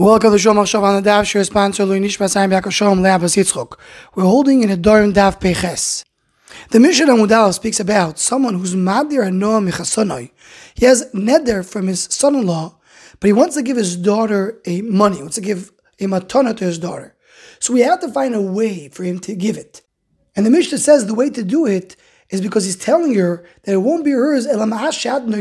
Welcome to Shom Achshav on the Daf sponsor Lui Nishmas Ayim Yaakov Shalom Le'Abbas Yitzchok. We're holding in Nedarim Daf Peches. The Mishnah Mudal speaks about someone who's Madir Anoah Michasonoi. He has neder from his son-in-law, but he wants to give his daughter a money, he wants to give a matana to his daughter. So we have to find a way for him to give it. And the Mishnah says the way to do it is because he's telling her that it won't be hers. Only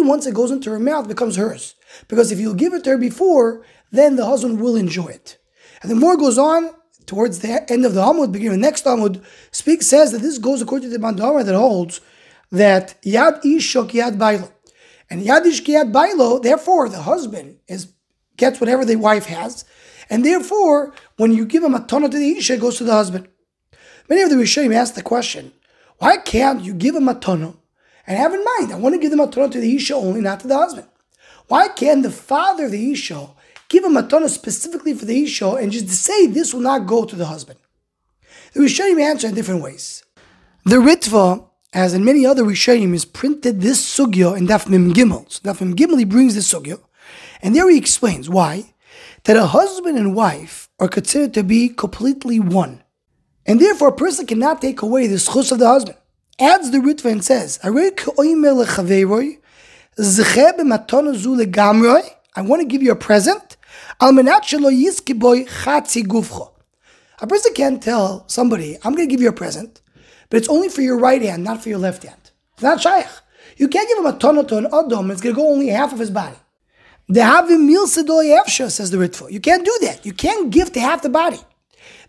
once it goes into her mouth becomes hers. Because if you give it to her before, then the husband will enjoy it. And the more goes on, towards the end of the Amud, beginning of the next Amud, speaks, says that this goes according to the Bandama that holds that Yad Ishok Yad Bailo. And Yad Ish Yad Bailo, therefore, the husband is gets whatever the wife has, and therefore, when you give him a ton to the Isha, it goes to the husband. Many of the Rishonim ask the question, why can't you give a ton and have in mind, I want to give them a ton to the Isha only, not to the husband? Why can't the father of the Isha give a matana specifically for the Isha and just say this will not go to the husband? The Rishonim answer in different ways. The Ritva, as in many other Rishonim, is printed this sugya in Daf Mim Gimel. So Daf Mim Gimel, he brings this sugya, and there he explains why that a husband and wife are considered to be completely one. And therefore, a person cannot take away the schus of the husband. Adds the Ritva and says, I want to give you a present. A person can't tell somebody, I'm going to give you a present, but it's only for your right hand, not for your left hand. It's not shaykh. You can't give him a ton to an adam, it's going to go only half of his body. The havim mil says the Ritva. You can't do that. You can't give to half the body.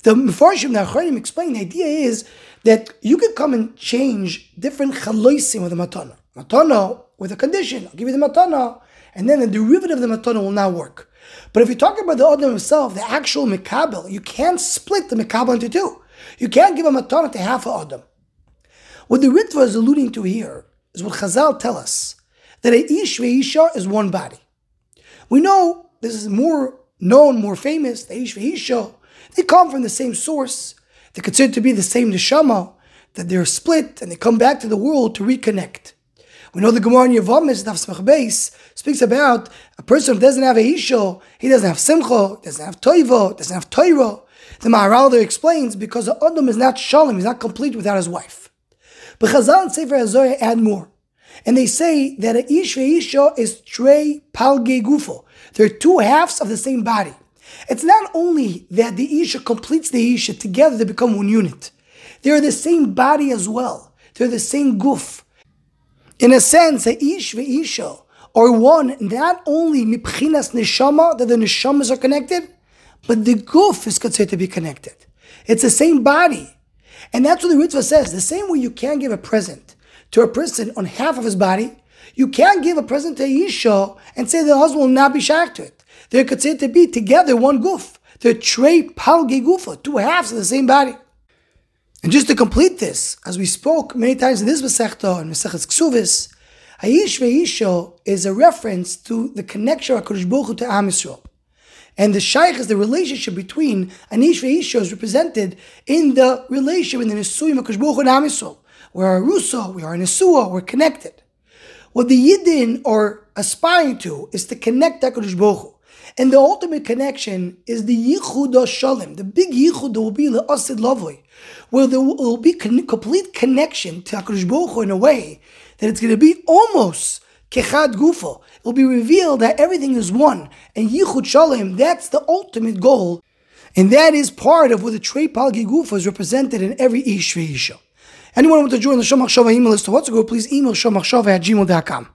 The Mefarshim, the Acharim explain the idea is that you could come and change different chaloisim with a matana. Matana with a condition. I'll give you the matana, and then the derivative of the matana will not work. But if you're talking about the Adam himself, the actual mikabel, you can't split the mikabel into two. You can't give a matana to half a Adam. What the Ritva is alluding to here is what Chazal tell us, that a Ish Isha is one body. We know this is more known, more famous, the Ish Isha. They come from the same source. They're considered to be the same neshama, that they're split and they come back to the world to reconnect. We know the Gemara in Yavamis, Daf speaks about a person who doesn't have a Isha, he doesn't have Simcha, doesn't have Toivo, doesn't have Toiro. The Maharal there explains because the Adam is not Shalom, he's not complete without his wife. But Chazal and Sefer HaZohar add more. And they say that a Ish Isha is Trey Palge Gufo. They're two halves of the same body. It's not only that the Isha completes the Isha, together they become one unit. They're the same body as well. They're the same goof. In a sense, a ish ve'isha are one not only mipchinas neshama that the neshamas are connected, but the goof is considered to be connected. It's the same body, and that's what the Ritva says. The same way you can't give a present to a person on half of his body, you can't give a present to a Isha and say the husband will not be shocked to it. They're considered to be together one goof. They're palge gufa, two halves of the same body. And just to complete this, as we spoke many times in this Masechta and Masechet Ksuvis, Hayish Ve'isho is a reference to the connection of HaKadosh Baruch Hu to Am Yisrael. And the Shaykh is the relationship between Anish Ve'isho is represented in the relationship in the Nisuyim of Baruch Hu and Am Yisrael. We are a Russo, we are a Nisua, we're connected. What the Yidden are aspiring to is to connect HaKadosh Baruch Hu. And the ultimate connection is the Yichud Shalom, the big Yichud that will be the Asid Lavoi, where there will be con- complete connection to HaKadosh Baruch in a way that it's going to be almost Kechad Gufo. It will be revealed that everything is one. And Yichud Shalom, that's the ultimate goal. And that is part of what the Trey Palgi Gufo is represented in every Ish Anyone want to join the Shomach Shava email list to what's go, please email shomachshava at gmail.com.